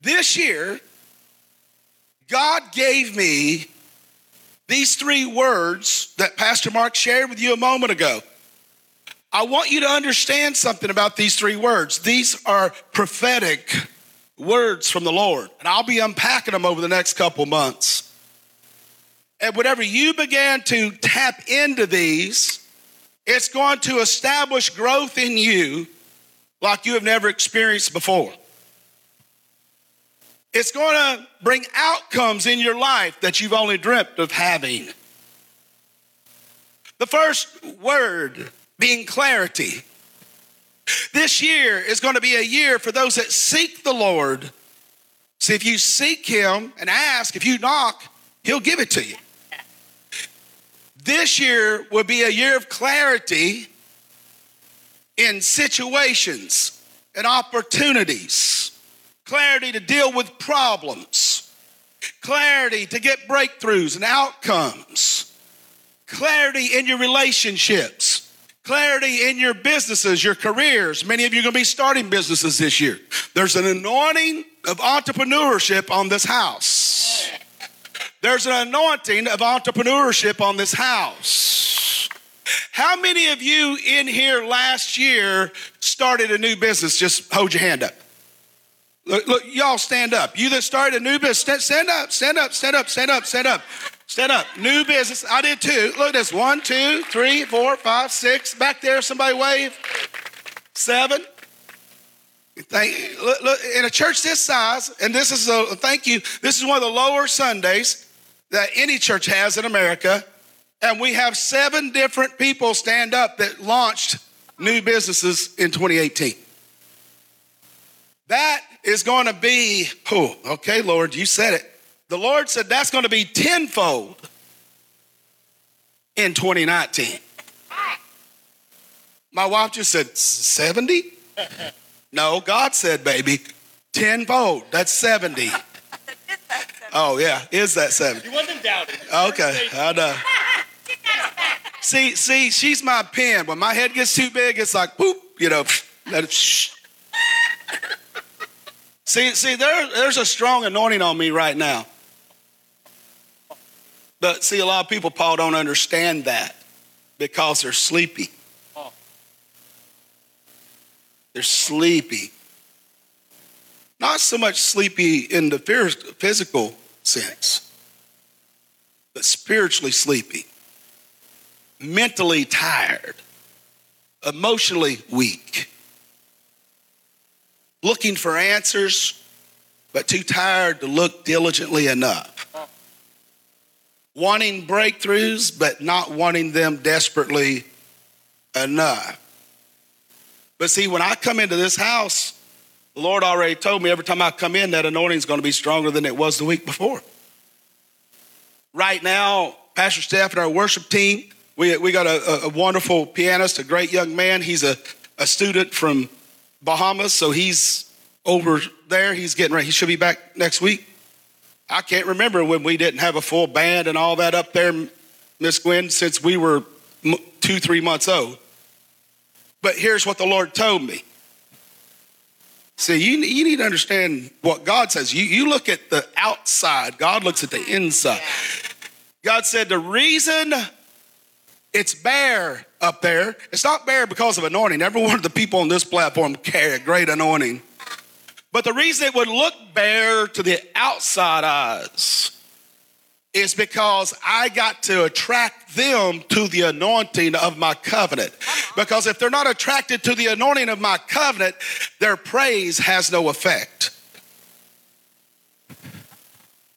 This year, God gave me these three words that Pastor Mark shared with you a moment ago. I want you to understand something about these three words. These are prophetic words from the Lord, and I'll be unpacking them over the next couple months. And whenever you began to tap into these, it's going to establish growth in you like you have never experienced before. It's going to bring outcomes in your life that you've only dreamt of having. The first word being clarity. This year is going to be a year for those that seek the Lord. See, if you seek Him and ask, if you knock, He'll give it to you. This year will be a year of clarity in situations and opportunities, clarity to deal with problems, clarity to get breakthroughs and outcomes, clarity in your relationships clarity in your businesses, your careers. Many of you are going to be starting businesses this year. There's an anointing of entrepreneurship on this house. There's an anointing of entrepreneurship on this house. How many of you in here last year started a new business? Just hold your hand up. Look, look y'all stand up. You that started a new business, stand up, stand up, stand up, stand up, stand up. Stand up. New business. I did too. Look at this. One, two, three, four, five, six. Back there, somebody wave. Seven. Thank, look, look, in a church this size, and this is a thank you. This is one of the lower Sundays that any church has in America, and we have seven different people stand up that launched new businesses in 2018. That is going to be, oh, okay, Lord, you said it. The Lord said that's going to be tenfold in 2019. My wife just said, 70? No, God said, baby, tenfold. That's 70. Oh, yeah, is that 70? You wasn't doubting. Okay, I know. See, see, she's my pen. When my head gets too big, it's like, boop, you know, let it, shh. See, see, there, there's a strong anointing on me right now. But see, a lot of people, Paul, don't understand that because they're sleepy. They're sleepy. Not so much sleepy in the physical sense, but spiritually sleepy, mentally tired, emotionally weak, looking for answers, but too tired to look diligently enough wanting breakthroughs, but not wanting them desperately enough. But see, when I come into this house, the Lord already told me every time I come in that anointing is going to be stronger than it was the week before. Right now, Pastor Steph and our worship team, we, we got a, a wonderful pianist, a great young man. He's a, a student from Bahamas, so he's over there. He's getting ready. He should be back next week. I can't remember when we didn't have a full band and all that up there, Miss Gwen, since we were two, three months old. But here's what the Lord told me. See, you, you need to understand what God says. You, you look at the outside, God looks at the inside. God said, the reason it's bare up there, it's not bare because of anointing. Every one of the people on this platform carry a great anointing. But the reason it would look bare to the outside eyes is because I got to attract them to the anointing of my covenant. Because if they're not attracted to the anointing of my covenant, their praise has no effect.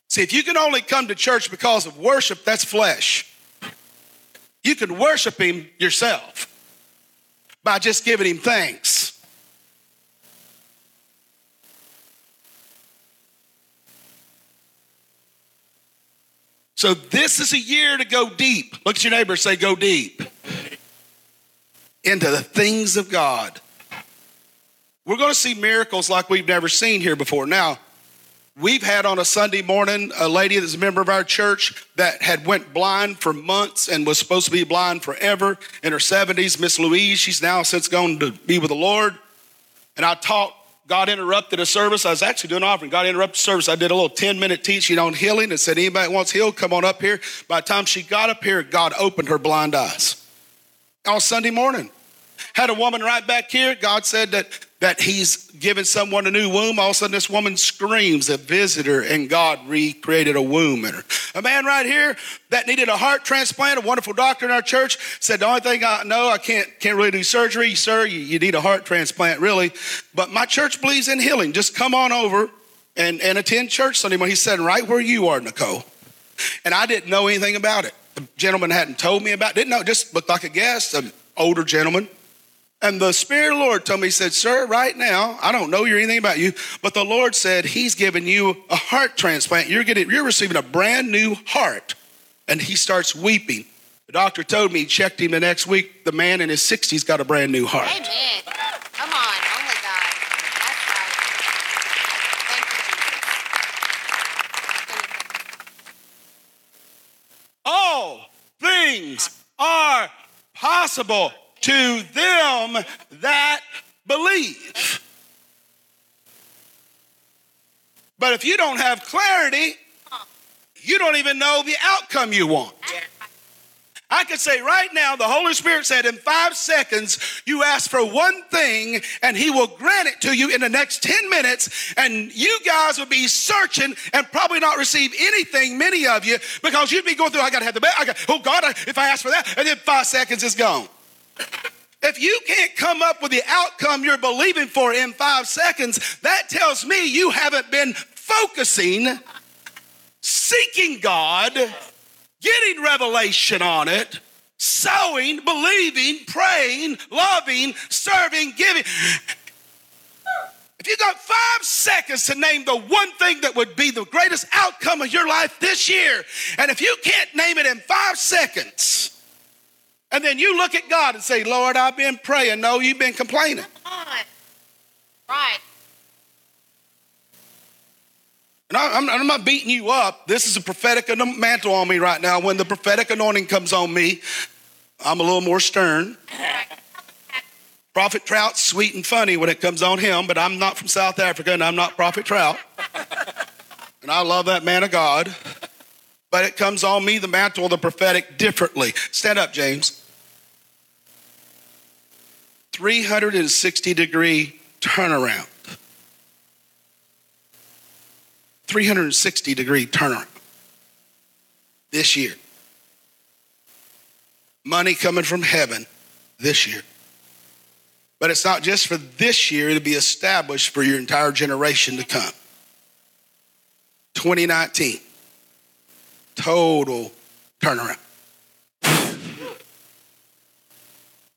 See, if you can only come to church because of worship, that's flesh. You can worship Him yourself by just giving Him thanks. So this is a year to go deep. Look at your neighbor say, go deep into the things of God. We're going to see miracles like we've never seen here before. Now, we've had on a Sunday morning a lady that's a member of our church that had went blind for months and was supposed to be blind forever in her 70s, Miss Louise. She's now since gone to be with the Lord. And I talked God interrupted a service. I was actually doing an offering. God interrupted service. I did a little 10 minute teaching on healing and said, anybody wants healed, come on up here. By the time she got up here, God opened her blind eyes. On Sunday morning. Had a woman right back here. God said that that he's given someone a new womb. All of a sudden, this woman screams, a visitor, and God recreated a womb in her. A man right here that needed a heart transplant, a wonderful doctor in our church, said, The only thing I know, I can't, can't really do surgery. Sir, you, you need a heart transplant, really. But my church believes in healing. Just come on over and, and attend church Sunday morning. He's sitting right where you are, Nicole. And I didn't know anything about it. The gentleman hadn't told me about it, didn't know, just looked like a guest, an older gentleman. And the Spirit of the Lord told me, He said, Sir, right now, I don't know you or anything about you, but the Lord said He's given you a heart transplant. You're getting, you're receiving a brand new heart. And he starts weeping. The doctor told me he checked him the next week. The man in his 60s got a brand new heart. Amen. Come on, only God. All That's right. Thank you, Jesus. things are possible to them that believe. But if you don't have clarity, you don't even know the outcome you want. I could say right now, the Holy Spirit said in five seconds, you ask for one thing and He will grant it to you in the next 10 minutes. And you guys will be searching and probably not receive anything, many of you, because you'd be going through, I got to have the best. I got, oh God, if I ask for that, and then five seconds is gone. If you can't come up with the outcome you're believing for in five seconds, that tells me you haven't been focusing, seeking God, getting revelation on it, sowing, believing, praying, loving, serving, giving. If you got five seconds to name the one thing that would be the greatest outcome of your life this year, and if you can't name it in five seconds, and then you look at God and say, Lord, I've been praying. No, you've been complaining. Come on. Right. And I, am I'm not beating you up. This is a prophetic mantle on me right now. When the prophetic anointing comes on me, I'm a little more stern. Prophet Trout's sweet and funny when it comes on him, but I'm not from South Africa and I'm not Prophet Trout. and I love that man of God. But it comes on me, the mantle of the prophetic, differently. Stand up, James. 360 degree turnaround. 360 degree turnaround this year. Money coming from heaven this year. But it's not just for this year, it'll be established for your entire generation to come. 2019, total turnaround.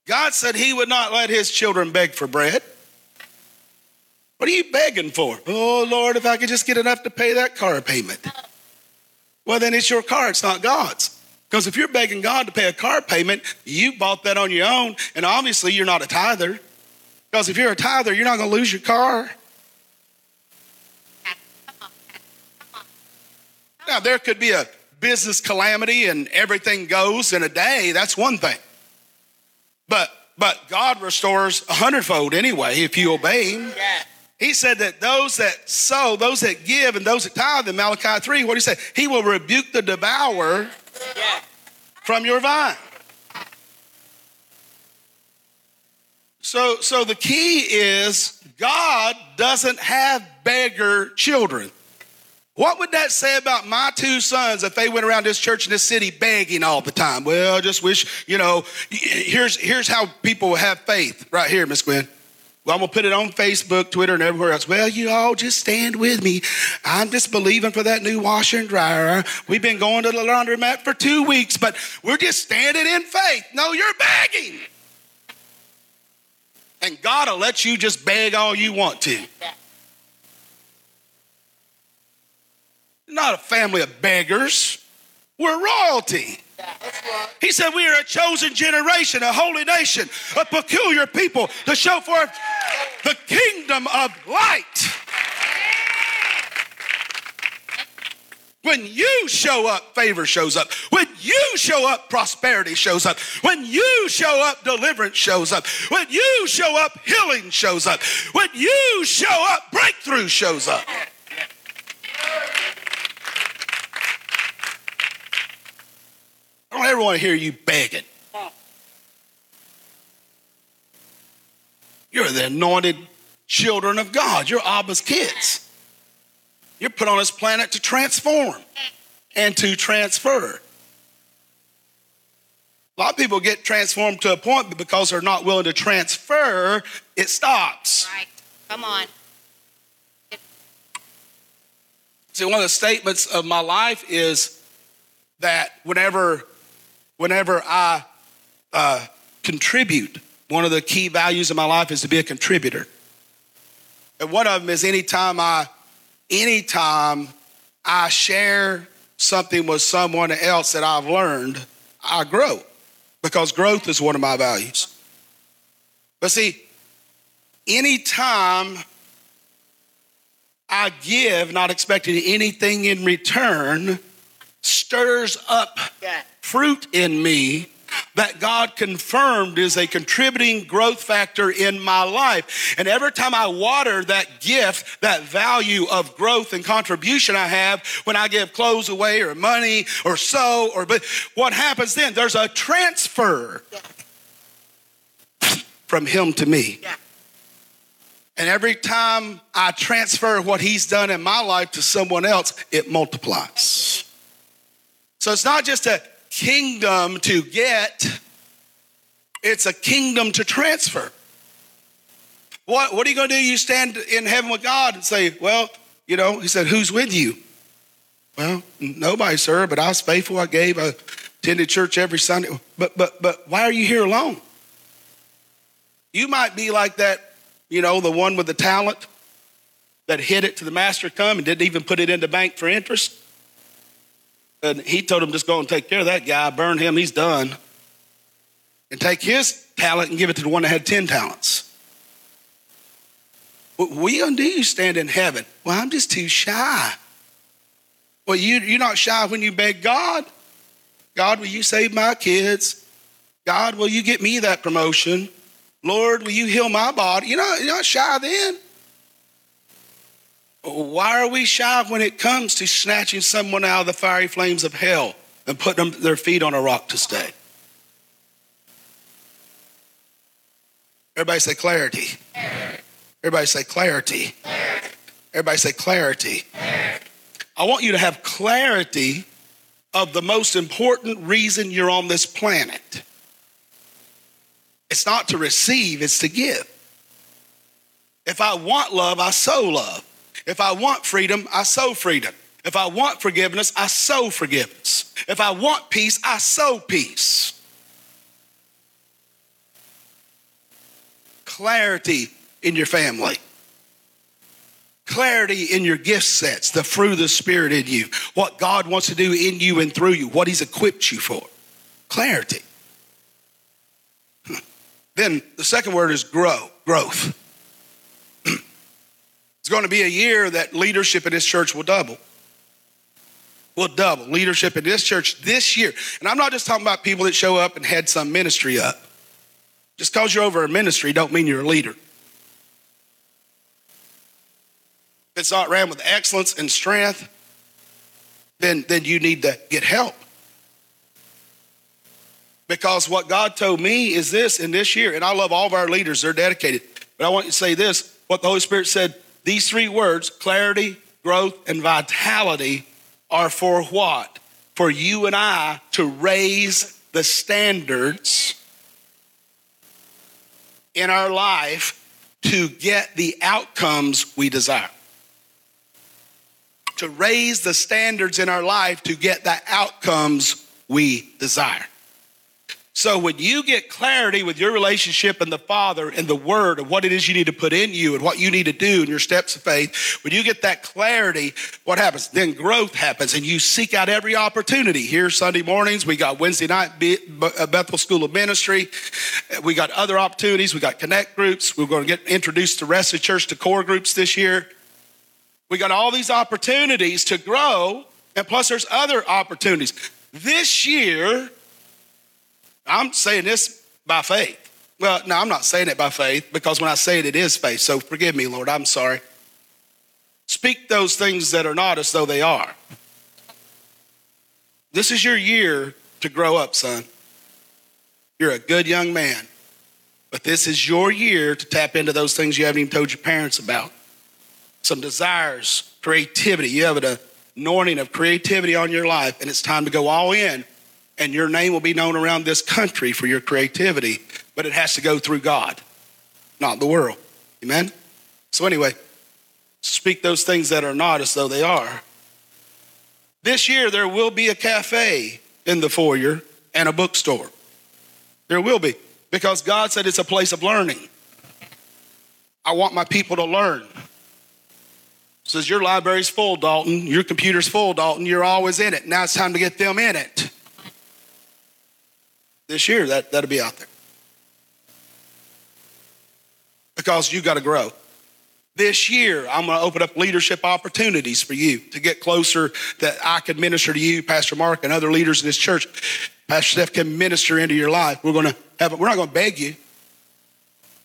God said he would not let his children beg for bread. What are you begging for? Oh, Lord, if I could just get enough to pay that car payment. Well, then it's your car, it's not God's. Because if you're begging God to pay a car payment, you bought that on your own, and obviously you're not a tither. Because if you're a tither, you're not going to lose your car. Now, there could be a business calamity and everything goes in a day. That's one thing. But but God restores a hundredfold anyway if you obey Him. He said that those that sow, those that give, and those that tithe in Malachi 3, what he say? He will rebuke the devourer from your vine. So, so the key is God doesn't have beggar children. What would that say about my two sons if they went around this church in this city begging all the time? Well, just wish, you know, here's, here's how people have faith right here, Miss Gwen. Well, I'm gonna put it on Facebook, Twitter, and everywhere else. Well, you all just stand with me. I'm just believing for that new washer and dryer. We've been going to the laundromat for two weeks, but we're just standing in faith. No, you're begging. And God will let you just beg all you want to. Not a family of beggars. We're royalty. He said, We are a chosen generation, a holy nation, a peculiar people to show forth the kingdom of light. When you show up, favor shows up. When you show up, prosperity shows up. When you show up, deliverance shows up. When you show up, healing shows up. When you show up, breakthrough shows up. I want to hear you begging. You're the anointed children of God. You're Abba's kids. You're put on this planet to transform and to transfer. A lot of people get transformed to a point, but because they're not willing to transfer, it stops. Right. Come on. See, one of the statements of my life is that whenever, whenever I uh, contribute, one of the key values of my life is to be a contributor. And one of them is anytime I, anytime I share something with someone else that I've learned, I grow because growth is one of my values. But see, anytime I give, not expecting anything in return, stirs up fruit in me that God confirmed is a contributing growth factor in my life. And every time I water that gift, that value of growth and contribution I have when I give clothes away or money or so, or but what happens then? There's a transfer from him to me. And every time I transfer what he's done in my life to someone else, it multiplies. So it's not just a kingdom to get, it's a kingdom to transfer. What, what are you going to do? You stand in heaven with God and say, Well, you know, he said, Who's with you? Well, nobody, sir, but I was faithful. I gave, I attended church every Sunday. But, but, but why are you here alone? You might be like that, you know, the one with the talent that hid it to the master come and didn't even put it in the bank for interest. And he told him, just go and take care of that guy, burn him, he's done. And take his talent and give it to the one that had 10 talents. What are you gonna do? You stand in heaven. Well, I'm just too shy. Well, you, you're not shy when you beg God. God, will you save my kids? God, will you get me that promotion? Lord, will you heal my body? You're not, you're not shy then. Why are we shy when it comes to snatching someone out of the fiery flames of hell and putting them, their feet on a rock to stay? Everybody say clarity. Everybody say clarity. Everybody say clarity. I want you to have clarity of the most important reason you're on this planet. It's not to receive, it's to give. If I want love, I sow love. If I want freedom, I sow freedom. If I want forgiveness, I sow forgiveness. If I want peace, I sow peace. Clarity in your family. Clarity in your gift sets, the fruit of the Spirit in you, what God wants to do in you and through you, what He's equipped you for. Clarity. Then the second word is grow, growth. It's going to be a year that leadership in this church will double. Will double leadership in this church this year. And I'm not just talking about people that show up and head some ministry up. Just because you're over a ministry don't mean you're a leader. If it's not ran with excellence and strength, then, then you need to get help. Because what God told me is this in this year, and I love all of our leaders, they're dedicated. But I want you to say this what the Holy Spirit said these three words clarity, growth, and vitality are for what? For you and I to raise the standards in our life to get the outcomes we desire. To raise the standards in our life to get the outcomes we desire. So when you get clarity with your relationship and the Father and the Word of what it is you need to put in you and what you need to do in your steps of faith, when you get that clarity, what happens? Then growth happens and you seek out every opportunity. Here Sunday mornings, we got Wednesday night uh, Bethel School of Ministry. We got other opportunities. We got connect groups. We're going to get introduced to rest of church to core groups this year. We got all these opportunities to grow, and plus there's other opportunities. This year, I'm saying this by faith. Well, no, I'm not saying it by faith because when I say it, it is faith. So forgive me, Lord. I'm sorry. Speak those things that are not as though they are. This is your year to grow up, son. You're a good young man. But this is your year to tap into those things you haven't even told your parents about. Some desires, creativity. You have an anointing of creativity on your life, and it's time to go all in. And your name will be known around this country for your creativity, but it has to go through God, not the world. Amen? So, anyway, speak those things that are not as though they are. This year, there will be a cafe in the foyer and a bookstore. There will be, because God said it's a place of learning. I want my people to learn. Says your library's full, Dalton. Your computer's full, Dalton. You're always in it. Now it's time to get them in it. This year, that, that'll be out there. Because you got to grow. This year, I'm going to open up leadership opportunities for you to get closer that I can minister to you, Pastor Mark, and other leaders in this church. Pastor Steph can minister into your life. We're going to have, it. we're not going to beg you.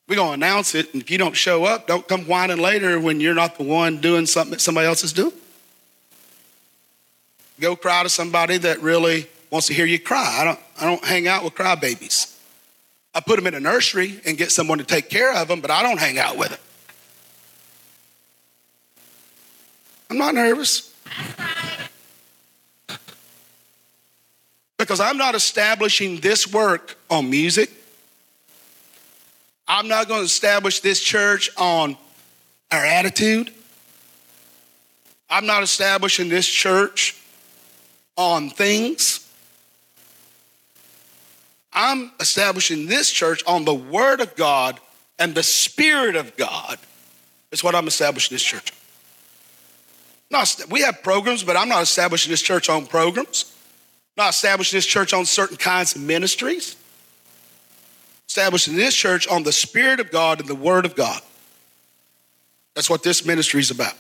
We're going to announce it. And if you don't show up, don't come whining later when you're not the one doing something that somebody else is doing. Go cry to somebody that really wants to hear you cry. I don't, I don't hang out with crybabies. I put them in a nursery and get someone to take care of them, but I don't hang out with them. I'm not nervous. Because I'm not establishing this work on music. I'm not going to establish this church on our attitude. I'm not establishing this church on things. I'm establishing this church on the Word of God and the Spirit of God. Is what I'm establishing this church. Not, we have programs, but I'm not establishing this church on programs. Not establishing this church on certain kinds of ministries establishing this church on the Spirit of God and the Word of God. That's what this ministry is about.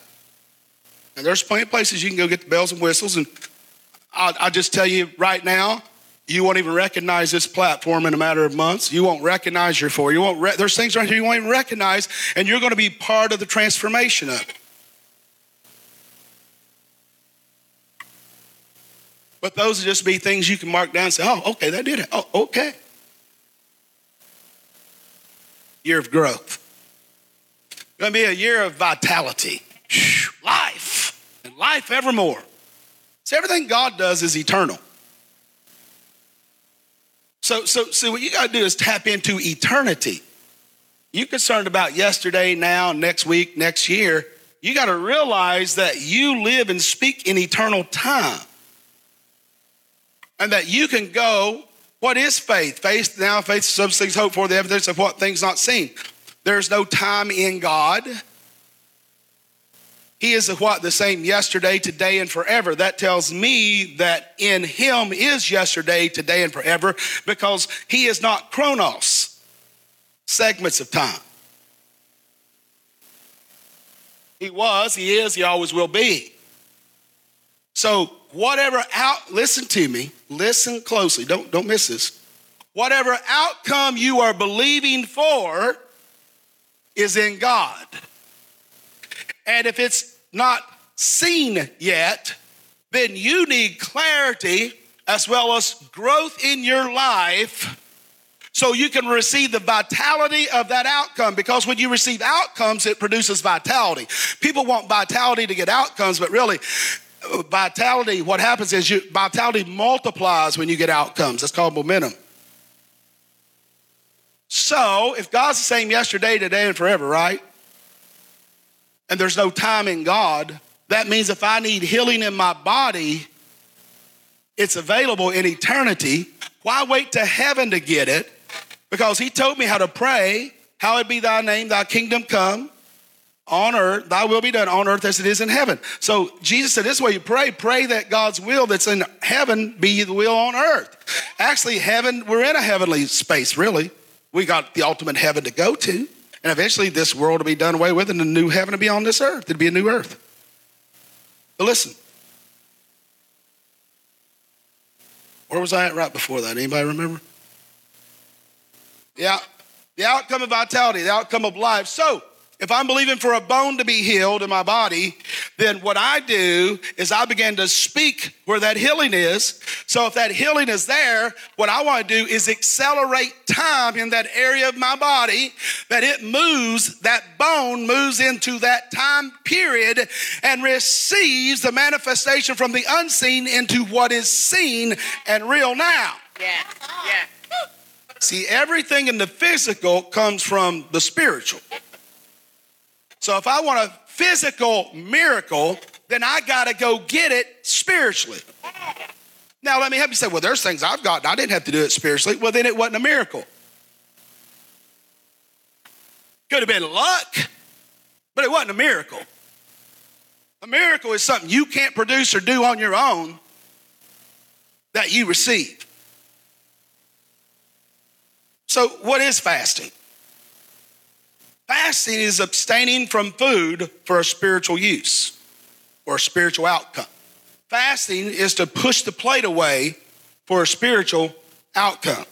And there's plenty of places you can go get the bells and whistles. And I'll, I'll just tell you right now, you won't even recognize this platform in a matter of months. You won't recognize your four. You won't. Re- there's things right here you won't even recognize, and you're going to be part of the transformation of it. But those will just be things you can mark down and say, "Oh, okay, that did it. Oh, okay." year of growth. Going to be a year of vitality, life, and life evermore. So everything God does is eternal. So, so, so what you got to do is tap into eternity. You concerned about yesterday, now, next week, next year. You got to realize that you live and speak in eternal time. And that you can go what is faith? Faith now, faith is substance for, the evidence of what things not seen. There's no time in God. He is what? The same yesterday, today, and forever. That tells me that in Him is yesterday, today, and forever because He is not chronos, segments of time. He was, He is, He always will be. So whatever out, listen to me, listen closely, don't, don't miss this. Whatever outcome you are believing for is in God. And if it's not seen yet, then you need clarity as well as growth in your life so you can receive the vitality of that outcome because when you receive outcomes it produces vitality people want vitality to get outcomes but really vitality, what happens is you, vitality multiplies when you get outcomes. That's called momentum. So, if God's the same yesterday, today, and forever, right? And there's no time in God, that means if I need healing in my body, it's available in eternity. Why wait to heaven to get it? Because He told me how to pray, Hallowed be thy name, thy kingdom come on earth, thy will be done on earth as it is in heaven. So Jesus said, This way you pray, pray that God's will that's in heaven be the will on earth. Actually, heaven, we're in a heavenly space, really. We got the ultimate heaven to go to. And eventually this world will be done away with and the new heaven will be on this earth. It'll be a new earth. But listen. Where was I at right before that? Anybody remember? Yeah, the outcome of vitality, the outcome of life. So, if I'm believing for a bone to be healed in my body, then what I do is I begin to speak where that healing is. So if that healing is there, what I want to do is accelerate time in that area of my body that it moves, that bone moves into that time period and receives the manifestation from the unseen into what is seen and real now. Yeah. Yeah. See, everything in the physical comes from the spiritual. So if I want a physical miracle, then I got to go get it spiritually. Now, let me help you say, well, there's things I've gotten. I didn't have to do it spiritually. Well, then it wasn't a miracle. Could have been luck, but it wasn't a miracle. A miracle is something you can't produce or do on your own that you receive. So, what is fasting? Fasting is abstaining from food for a spiritual use or a spiritual outcome. Fasting is to push the plate away for a spiritual outcome.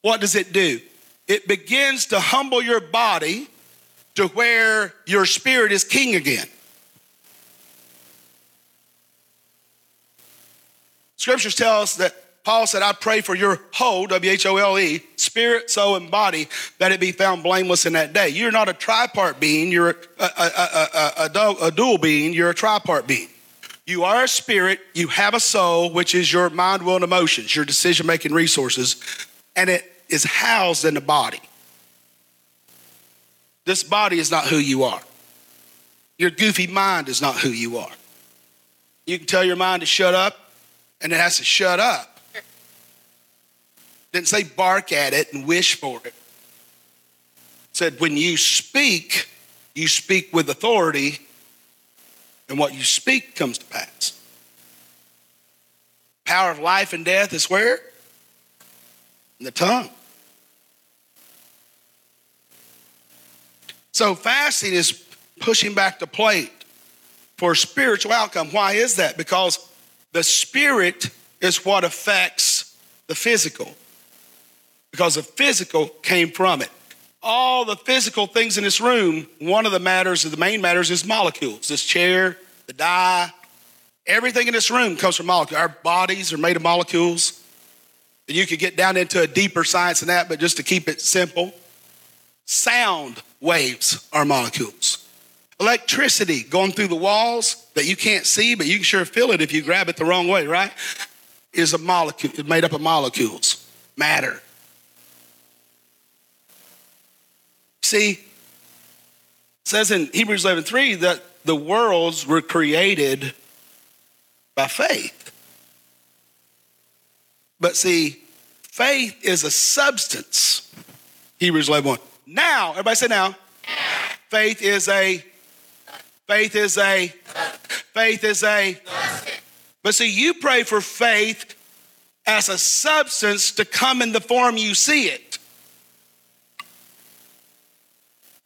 What does it do? It begins to humble your body to where your spirit is king again. Scriptures tell us that Paul said, I pray for your whole, W H O L E, spirit, soul, and body, that it be found blameless in that day. You're not a tripart being, you're a, a, a, a, dual being, you're a tripart being. You are a spirit, you have a soul, which is your mind, will, and emotions, your decision making resources, and it is housed in the body. This body is not who you are. Your goofy mind is not who you are. You can tell your mind to shut up, and it has to shut up. Didn't say bark at it and wish for it. it. Said when you speak, you speak with authority, and what you speak comes to pass. Power of life and death is where? In the tongue. So fasting is pushing back the plate for spiritual outcome. Why is that? Because the spirit is what affects the physical because the physical came from it. All the physical things in this room, one of the matters, the main matters is molecules. This chair, the die, everything in this room comes from molecules. Our bodies are made of molecules. And you could get down into a deeper science than that, but just to keep it simple, sound waves are molecules. Electricity going through the walls that you can't see, but you can sure feel it if you grab it the wrong way, right? Is a molecule, made up of molecules, matter. See, says in Hebrews 11 3 that the worlds were created by faith. But see, faith is a substance. Hebrews 11 1. Now, everybody say now. Faith is a, faith is a, faith is a. But see, you pray for faith as a substance to come in the form you see it.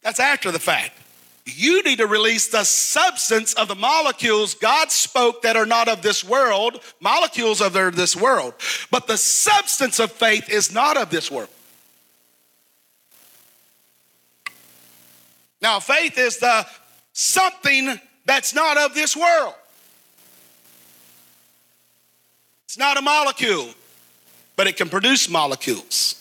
That's after the fact. You need to release the substance of the molecules God spoke that are not of this world, molecules of this world. But the substance of faith is not of this world. Now, faith is the something that's not of this world. It's not a molecule, but it can produce molecules.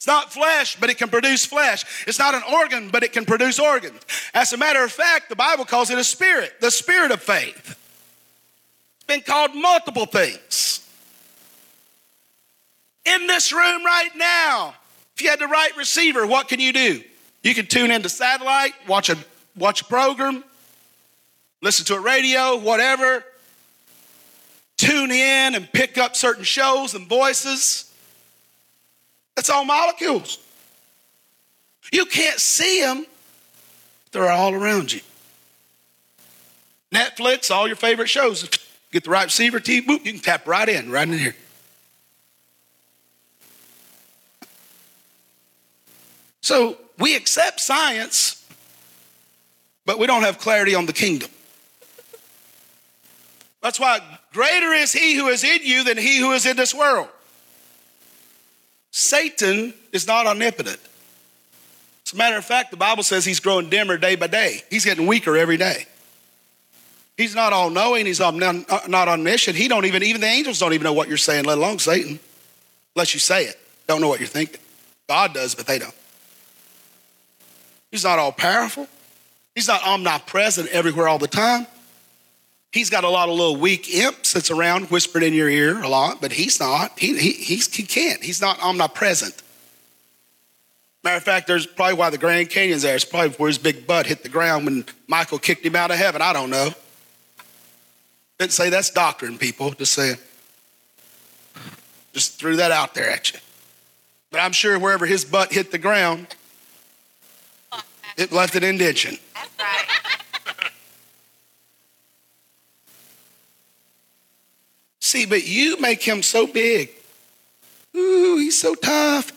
It's not flesh, but it can produce flesh. It's not an organ, but it can produce organs. As a matter of fact, the Bible calls it a spirit, the spirit of faith. It's been called multiple things. In this room right now, if you had the right receiver, what can you do? You can tune into satellite, watch a watch a program, listen to a radio, whatever. Tune in and pick up certain shows and voices. It's all molecules. You can't see them, they're all around you. Netflix, all your favorite shows. Get the right receiver, TV, boop, you can tap right in, right in here. So we accept science, but we don't have clarity on the kingdom. That's why Greater is he who is in you than he who is in this world. Satan is not omnipotent. As a matter of fact, the Bible says he's growing dimmer day by day. He's getting weaker every day. He's not all knowing, he's not omniscient. He don't even, even the angels don't even know what you're saying, let alone Satan, unless you say it. Don't know what you're thinking. God does, but they don't. He's not all powerful. He's not omnipresent everywhere all the time. He's got a lot of little weak imps that's around whispering in your ear a lot, but he's not. He, he, he's, he can't. He's not omnipresent. Matter of fact, there's probably why the Grand Canyon's there. It's probably where his big butt hit the ground when Michael kicked him out of heaven. I don't know. Didn't say that's doctrine, people. Just saying. Just threw that out there at you. But I'm sure wherever his butt hit the ground, it left an indentation. That's right. See, but you make him so big. Ooh, he's so tough.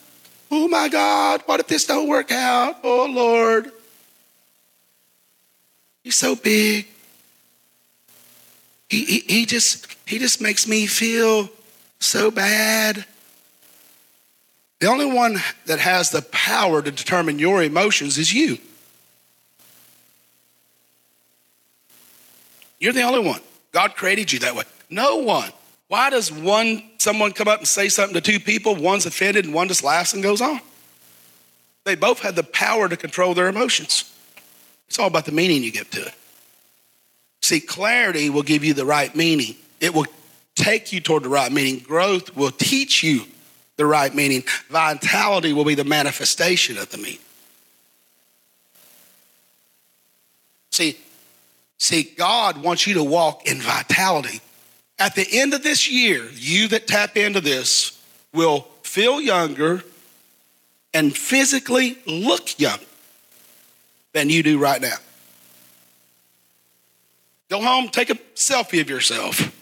Oh my God, what if this don't work out? Oh Lord. He's so big. He, he, he just he just makes me feel so bad. The only one that has the power to determine your emotions is you. You're the only one. God created you that way. No one. Why does one someone come up and say something to two people, one's offended and one just laughs and goes on? They both have the power to control their emotions. It's all about the meaning you give to it. See, clarity will give you the right meaning. It will take you toward the right meaning. Growth will teach you the right meaning. Vitality will be the manifestation of the meaning. See, see, God wants you to walk in vitality. At the end of this year, you that tap into this will feel younger and physically look younger than you do right now. Go home, take a selfie of yourself,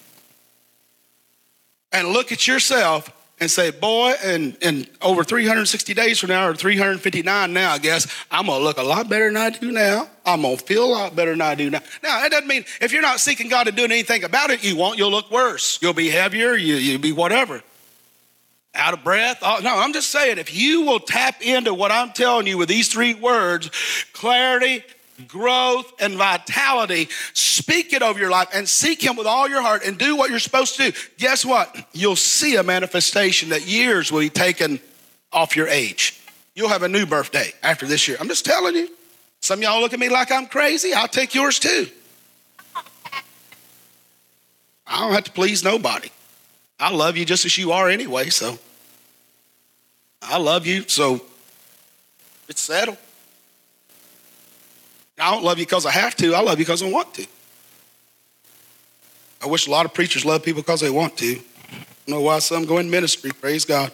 and look at yourself and say, boy, and, and over 360 days from now, or 359 now, I guess, I'm gonna look a lot better than I do now. I'm gonna feel a lot better than I do now. Now, that doesn't mean if you're not seeking God to do anything about it, you won't, you'll look worse. You'll be heavier, you, you'll be whatever. Out of breath. Oh, no, I'm just saying, if you will tap into what I'm telling you with these three words clarity, growth, and vitality. Speak it over your life and seek Him with all your heart and do what you're supposed to do. Guess what? You'll see a manifestation that years will be taken off your age. You'll have a new birthday after this year. I'm just telling you. Some of y'all look at me like I'm crazy. I'll take yours too. I don't have to please nobody. I love you just as you are anyway, so I love you, so it's settled. I don't love you because I have to. I love you because I want to. I wish a lot of preachers love people because they want to. I know why some go in ministry, praise God.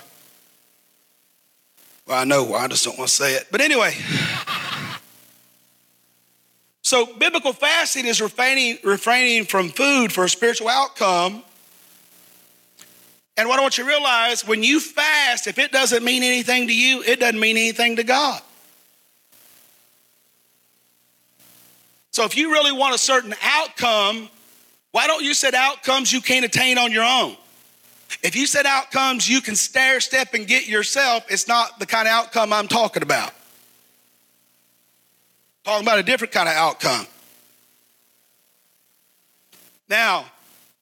Well, I know why, I just don't want to say it. But anyway, so biblical fasting is refraining, refraining from food for a spiritual outcome. And what I want you to realize when you fast, if it doesn't mean anything to you, it doesn't mean anything to God. So if you really want a certain outcome, why don't you set outcomes you can't attain on your own? If you set outcomes you can stair step and get yourself, it's not the kind of outcome I'm talking about. talking about a different kind of outcome. Now,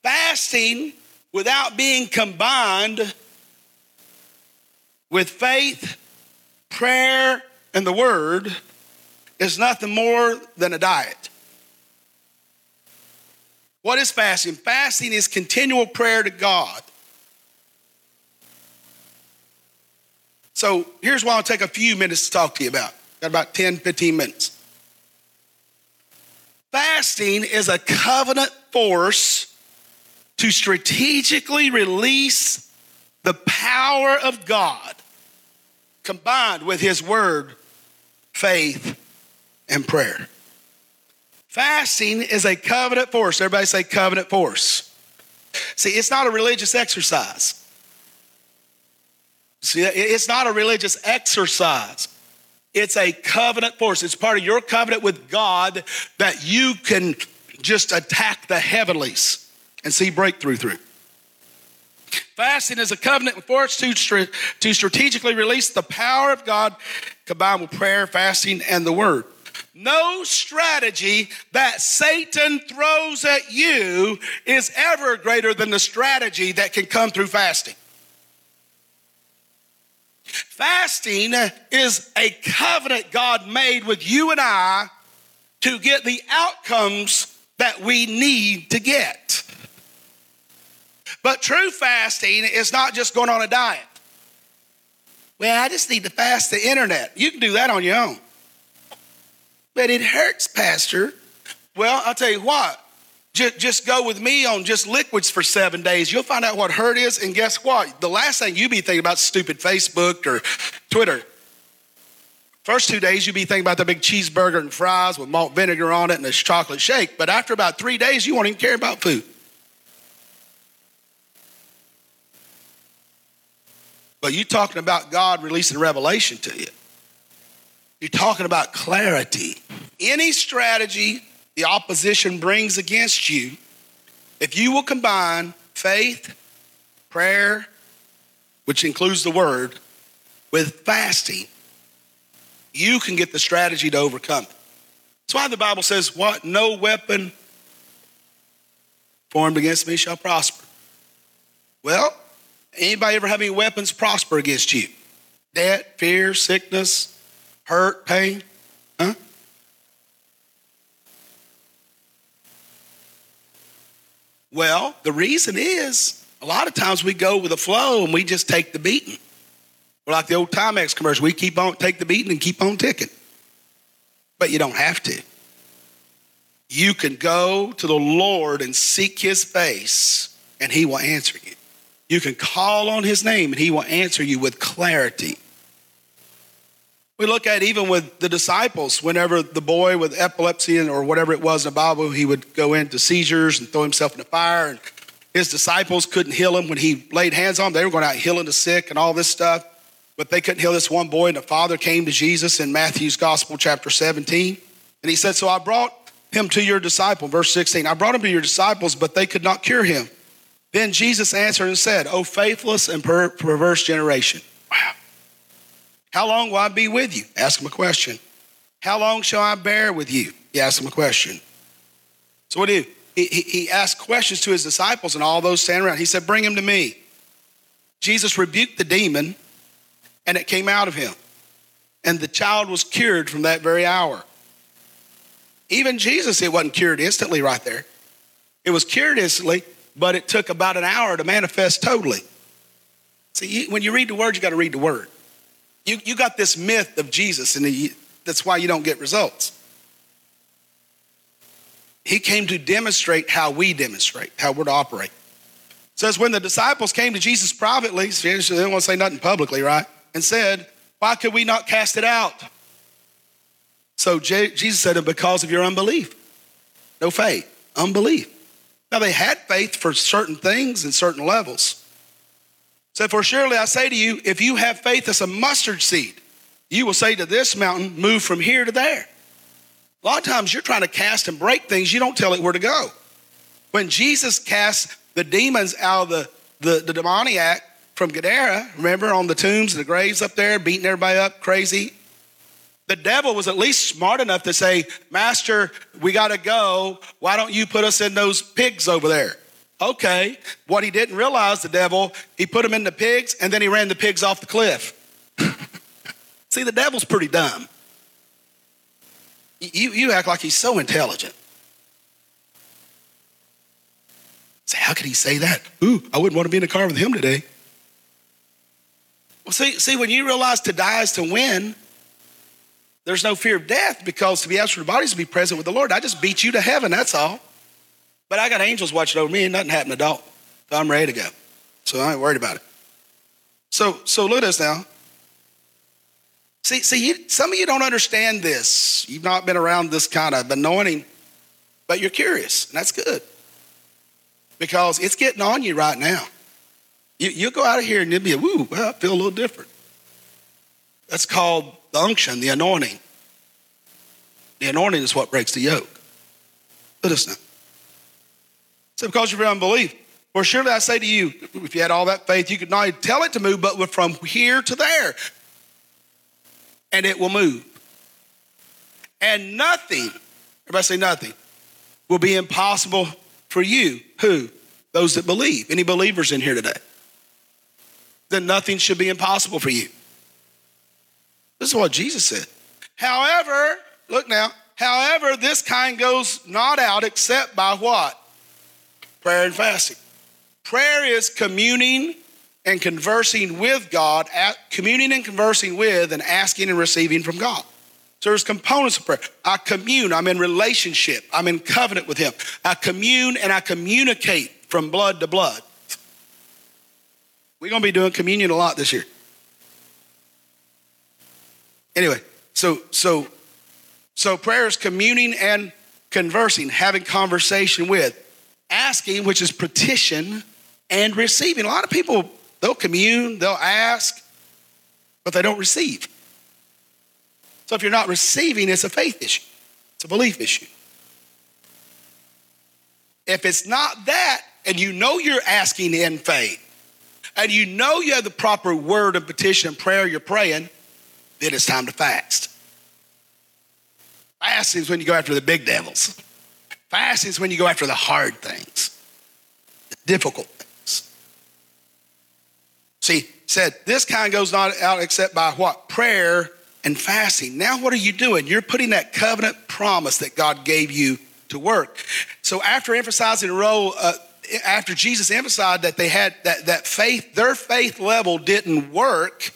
fasting without being combined with faith, prayer, and the word is nothing more than a diet. What is fasting? Fasting is continual prayer to God. So here's why I'll take a few minutes to talk to you about. Got about 10, 15 minutes. Fasting is a covenant force to strategically release the power of God combined with His word, faith, and prayer. Fasting is a covenant force. Everybody say covenant force. See, it's not a religious exercise. See, it's not a religious exercise. It's a covenant force. It's part of your covenant with God that you can just attack the heavenlies and see breakthrough through. Fasting is a covenant force to, to strategically release the power of God combined with prayer, fasting, and the word. No strategy that Satan throws at you is ever greater than the strategy that can come through fasting. Fasting is a covenant God made with you and I to get the outcomes that we need to get. But true fasting is not just going on a diet. Well, I just need to fast the internet. You can do that on your own. But it hurts, Pastor. Well, I'll tell you what, just, just go with me on just liquids for seven days. You'll find out what hurt is. And guess what? The last thing you be thinking about stupid Facebook or Twitter. First two days, you'll be thinking about the big cheeseburger and fries with malt vinegar on it and a chocolate shake. But after about three days, you won't even care about food. But you talking about God releasing revelation to you. You're talking about clarity. Any strategy the opposition brings against you, if you will combine faith, prayer, which includes the word, with fasting, you can get the strategy to overcome. That's why the Bible says, What? No weapon formed against me shall prosper. Well, anybody ever have any weapons prosper against you? Debt, fear, sickness, hurt, pain? Huh? Well, the reason is a lot of times we go with the flow and we just take the beating. We're like the old Timex commercial. We keep on, take the beating and keep on ticking. But you don't have to. You can go to the Lord and seek his face and he will answer you. You can call on his name and he will answer you with clarity. We look at even with the disciples, whenever the boy with epilepsy or whatever it was in the Bible, he would go into seizures and throw himself in the fire. And his disciples couldn't heal him when he laid hands on him. They were going out healing the sick and all this stuff, but they couldn't heal this one boy. And the father came to Jesus in Matthew's Gospel, chapter 17. And he said, So I brought him to your disciple, verse 16. I brought him to your disciples, but they could not cure him. Then Jesus answered and said, O faithless and per- perverse generation. Wow. How long will I be with you? Ask him a question. How long shall I bear with you? He asked him a question. So what do you? He, he, he asked questions to his disciples and all those standing around. He said, Bring him to me. Jesus rebuked the demon and it came out of him. And the child was cured from that very hour. Even Jesus, it wasn't cured instantly right there. It was cured instantly, but it took about an hour to manifest totally. See, when you read the word, you got to read the word. You, you got this myth of Jesus, and the, that's why you don't get results. He came to demonstrate how we demonstrate, how we're to operate. It says, when the disciples came to Jesus privately, they didn't want to say nothing publicly, right? And said, Why could we not cast it out? So Jesus said, Because of your unbelief. No faith, unbelief. Now they had faith for certain things and certain levels. So, for surely I say to you, if you have faith as a mustard seed, you will say to this mountain, move from here to there. A lot of times you're trying to cast and break things, you don't tell it where to go. When Jesus cast the demons out of the, the, the demoniac from Gadara, remember on the tombs and the graves up there, beating everybody up crazy? The devil was at least smart enough to say, Master, we got to go. Why don't you put us in those pigs over there? Okay. What he didn't realize, the devil, he put them in the pigs and then he ran the pigs off the cliff. See, the devil's pretty dumb. You, you act like he's so intelligent. Say, how could he say that? Ooh, I wouldn't want to be in the car with him today. Well, see, see, when you realize to die is to win, there's no fear of death because to be absent from the body is to be present with the Lord. I just beat you to heaven, that's all. But I got angels watching over me, and nothing happened to all. So I'm ready to go. So I ain't worried about it. So, so look at this now. See, see, you, some of you don't understand this. You've not been around this kind of anointing, but you're curious, and that's good because it's getting on you right now. You, you'll go out of here and you'll be, woo, well, I feel a little different. That's called the unction, the anointing. The anointing is what breaks the yoke. Look at this So because of your unbelief. For surely I say to you, if you had all that faith, you could not only tell it to move, but from here to there, and it will move. And nothing, everybody say nothing, will be impossible for you. Who? Those that believe. Any believers in here today? Then nothing should be impossible for you. This is what Jesus said. However, look now, however, this kind goes not out except by what? Prayer and fasting. Prayer is communing and conversing with God, communing and conversing with, and asking and receiving from God. So there's components of prayer. I commune, I'm in relationship, I'm in covenant with Him. I commune and I communicate from blood to blood. We're going to be doing communion a lot this year. Anyway, so so so prayer is communing and conversing, having conversation with, asking, which is petition, and receiving. A lot of people they'll commune, they'll ask, but they don't receive. So if you're not receiving, it's a faith issue, it's a belief issue. If it's not that, and you know you're asking in faith, and you know you have the proper word of petition and prayer you're praying, then it's time to fast. Fasting is when you go after the big devils. Fasting is when you go after the hard things, the difficult things. See, said this kind goes not out except by what? Prayer and fasting. Now, what are you doing? You're putting that covenant promise that God gave you to work. So, after emphasizing the role, uh, after Jesus emphasized that they had that, that faith, their faith level didn't work,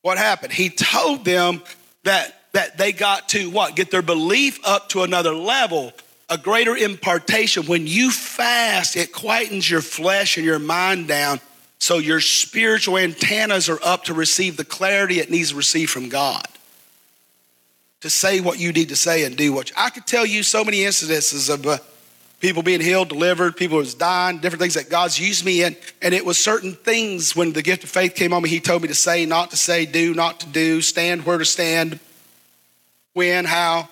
what happened? He told them that, that they got to what? Get their belief up to another level, a greater impartation. When you fast, it quietens your flesh and your mind down so your spiritual antennas are up to receive the clarity it needs to receive from God. To say what you need to say and do what you, I could tell you so many incidences of uh, people being healed, delivered, people was dying, different things that God's used me in. And it was certain things when the gift of faith came on me, He told me to say, not to say, do, not to do, stand where to stand, when, how.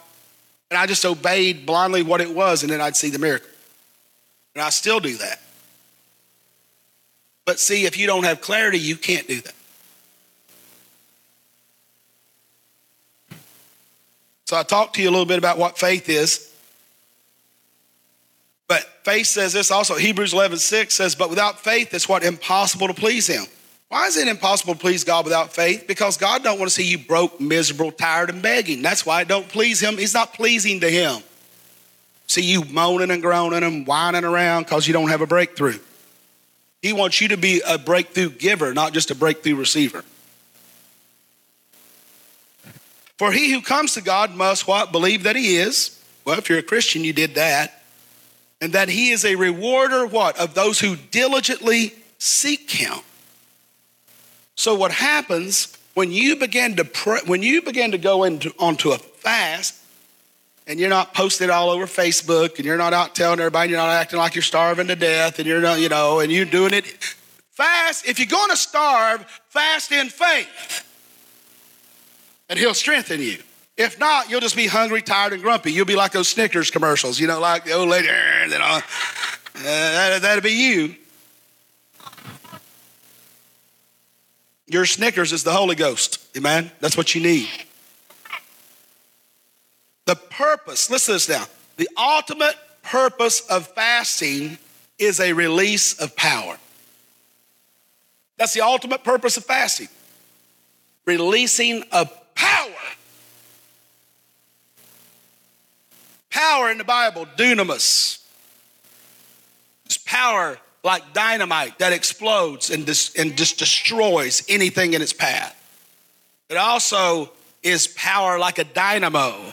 And I just obeyed blindly what it was, and then I'd see the miracle. And I still do that. But see, if you don't have clarity, you can't do that. So I talked to you a little bit about what faith is. But faith says this also. Hebrews 11, 6 says, But without faith, it's what impossible to please him. Why is it impossible to please God without faith? Because God don't want to see you broke, miserable, tired, and begging. That's why it don't please him. He's not pleasing to him. See you moaning and groaning and whining around because you don't have a breakthrough. He wants you to be a breakthrough giver, not just a breakthrough receiver. For he who comes to God must what? Believe that he is. Well, if you're a Christian, you did that. And that he is a rewarder, what? Of those who diligently seek him. So what happens when you begin to pray, when you begin to go into onto a fast, and you're not posting it all over Facebook and you're not out telling everybody, and you're not acting like you're starving to death and you're not, you know, and you're doing it fast. If you're going to starve, fast in faith. And he'll strengthen you. If not, you'll just be hungry, tired, and grumpy. You'll be like those Snickers commercials, you know, like the old lady, you know, uh, that, that'll be you. Your Snickers is the Holy Ghost. Amen. That's what you need. The purpose, listen to this now. The ultimate purpose of fasting is a release of power. That's the ultimate purpose of fasting. Releasing of power. Power in the Bible, dunamis. It's power like dynamite that explodes and, dis- and just destroys anything in its path. It also is power like a dynamo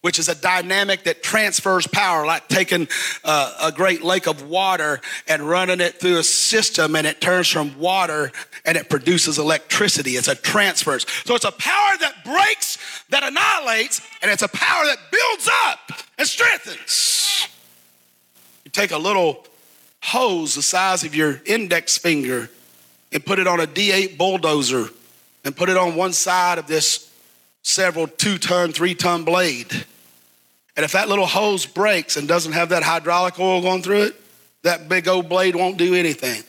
which is a dynamic that transfers power, like taking uh, a great lake of water and running it through a system and it turns from water and it produces electricity. It's a transfer. So it's a power that breaks, that annihilates, and it's a power that builds up and strengthens. You take a little hose the size of your index finger and put it on a D8 bulldozer and put it on one side of this several two ton, three ton blade. And if that little hose breaks and doesn't have that hydraulic oil going through it, that big old blade won't do anything.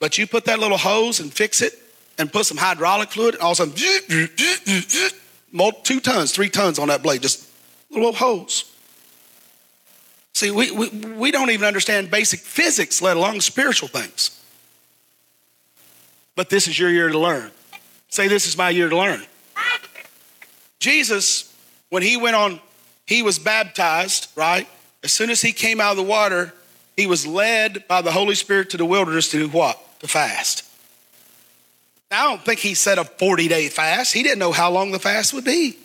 But you put that little hose and fix it and put some hydraulic fluid, and all of a sudden, two tons, three tons on that blade, just a little hose. See, we, we, we don't even understand basic physics, let alone spiritual things. But this is your year to learn. Say, This is my year to learn. Jesus, when he went on, he was baptized, right? As soon as he came out of the water, he was led by the Holy Spirit to the wilderness to do what? To fast. Now, I don't think he set a 40 day fast. He didn't know how long the fast would be.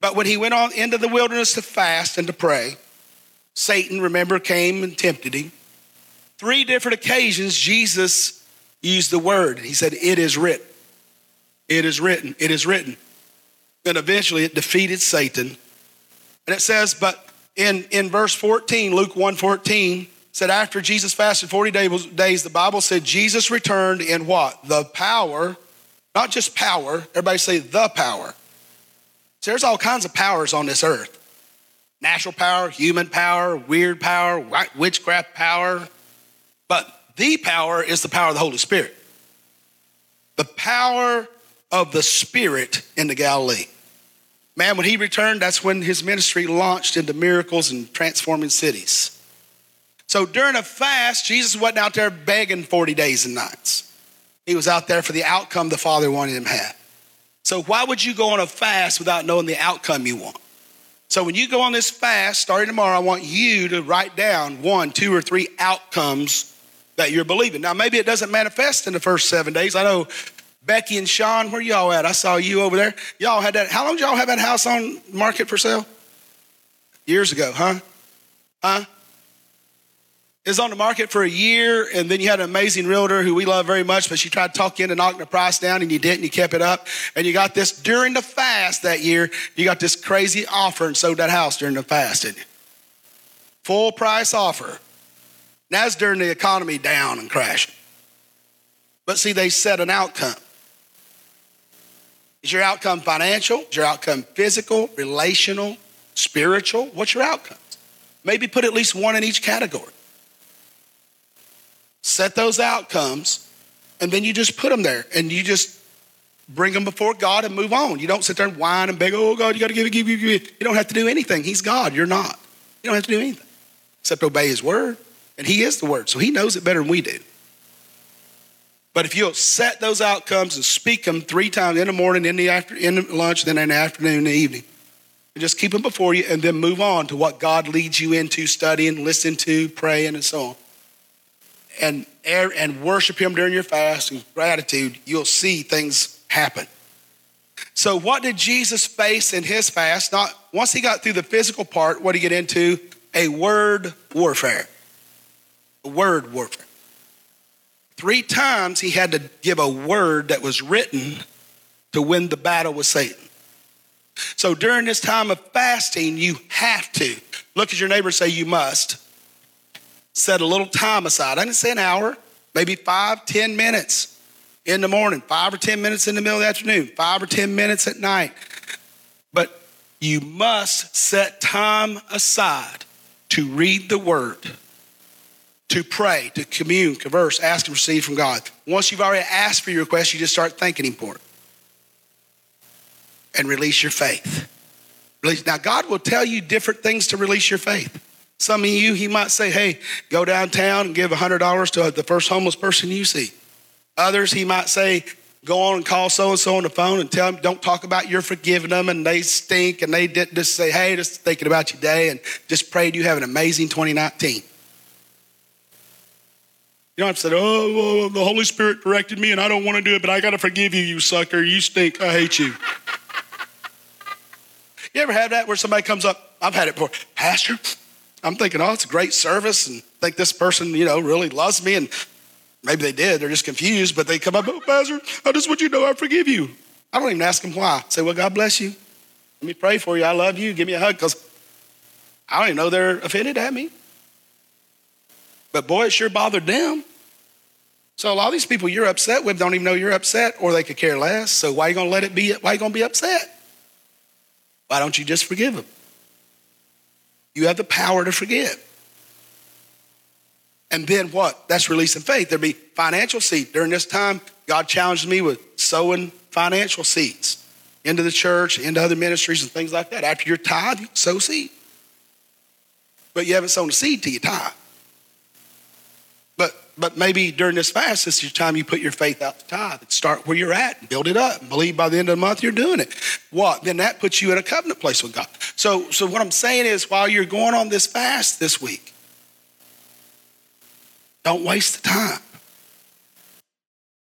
But when he went on into the wilderness to fast and to pray, Satan, remember, came and tempted him. Three different occasions, Jesus used the word. He said, It is written. It is written. It is written. And eventually it defeated Satan. And it says, but in, in verse 14, Luke 1 14, said after Jesus fasted 40 days, the Bible said Jesus returned in what? The power, not just power, everybody say the power. So there's all kinds of powers on this earth natural power, human power, weird power, witchcraft power. But the power is the power of the Holy Spirit. The power of the Spirit in the Galilee. Man, when he returned, that's when his ministry launched into miracles and transforming cities. So during a fast, Jesus wasn't out there begging 40 days and nights. He was out there for the outcome the Father wanted him to have. So why would you go on a fast without knowing the outcome you want? So when you go on this fast starting tomorrow, I want you to write down one, two, or three outcomes that you're believing. Now, maybe it doesn't manifest in the first seven days. I know Becky and Sean, where y'all at? I saw you over there. Y'all had that. How long y'all have that house on market for sale? Years ago, huh? Huh? Was on the market for a year, and then you had an amazing realtor who we love very much, but she tried to talk you into knocking the price down, and you didn't. You kept it up, and you got this during the fast that year. You got this crazy offer and sold that house during the fast, didn't you? Full price offer. That's during the economy down and crashing. But see, they set an outcome. Is your outcome financial? Is your outcome physical, relational, spiritual? What's your outcome? Maybe put at least one in each category. Set those outcomes, and then you just put them there and you just bring them before God and move on. You don't sit there and whine and beg, oh God, you got to give it, give it, give it. You don't have to do anything. He's God, you're not. You don't have to do anything except obey His word. And He is the word, so He knows it better than we do. But if you'll set those outcomes and speak them three times in the morning, in the after, in the lunch, then in the afternoon, in the evening, and just keep them before you, and then move on to what God leads you into studying, listening to, praying, and so on, and and worship Him during your fast and gratitude, you'll see things happen. So, what did Jesus face in His fast? Not once He got through the physical part, what did He get into? A word warfare. A word warfare. Three times he had to give a word that was written to win the battle with Satan. So during this time of fasting, you have to look at your neighbor and say, You must set a little time aside. I didn't say an hour, maybe five, ten minutes in the morning, five or 10 minutes in the middle of the afternoon, five or 10 minutes at night. But you must set time aside to read the word to pray, to commune, converse, ask and receive from God. Once you've already asked for your request, you just start thanking Him for it. And release your faith. Release. Now, God will tell you different things to release your faith. Some of you, He might say, hey, go downtown and give $100 to the first homeless person you see. Others, He might say, go on and call so and so on the phone and tell them, don't talk about you're forgiving them and they stink and they did just say, hey, just thinking about your day and just prayed you have an amazing 2019. You don't have to say, oh, the Holy Spirit directed me and I don't want to do it, but I got to forgive you, you sucker. You stink. I hate you. you ever had that where somebody comes up? I've had it before. Pastor, I'm thinking, oh, it's a great service and think this person, you know, really loves me. And maybe they did. They're just confused, but they come up, oh, Pastor, I just want you to know I forgive you. I don't even ask them why. I say, well, God bless you. Let me pray for you. I love you. Give me a hug because I don't even know they're offended at me. But boy, it sure bothered them. So a lot of these people you're upset with don't even know you're upset, or they could care less. So why are you to let it be? Why are you going to be upset? Why don't you just forgive them? You have the power to forgive. And then what? That's releasing faith. There'd be financial seed. During this time, God challenged me with sowing financial seeds into the church, into other ministries and things like that. After your tithe, you sow seed. But you haven't sown a seed till you tithe. But maybe during this fast, this is your time you put your faith out to tithe. Start where you're at build it up. Believe by the end of the month you're doing it. What? Then that puts you in a covenant place with God. So so what I'm saying is while you're going on this fast this week, don't waste the time.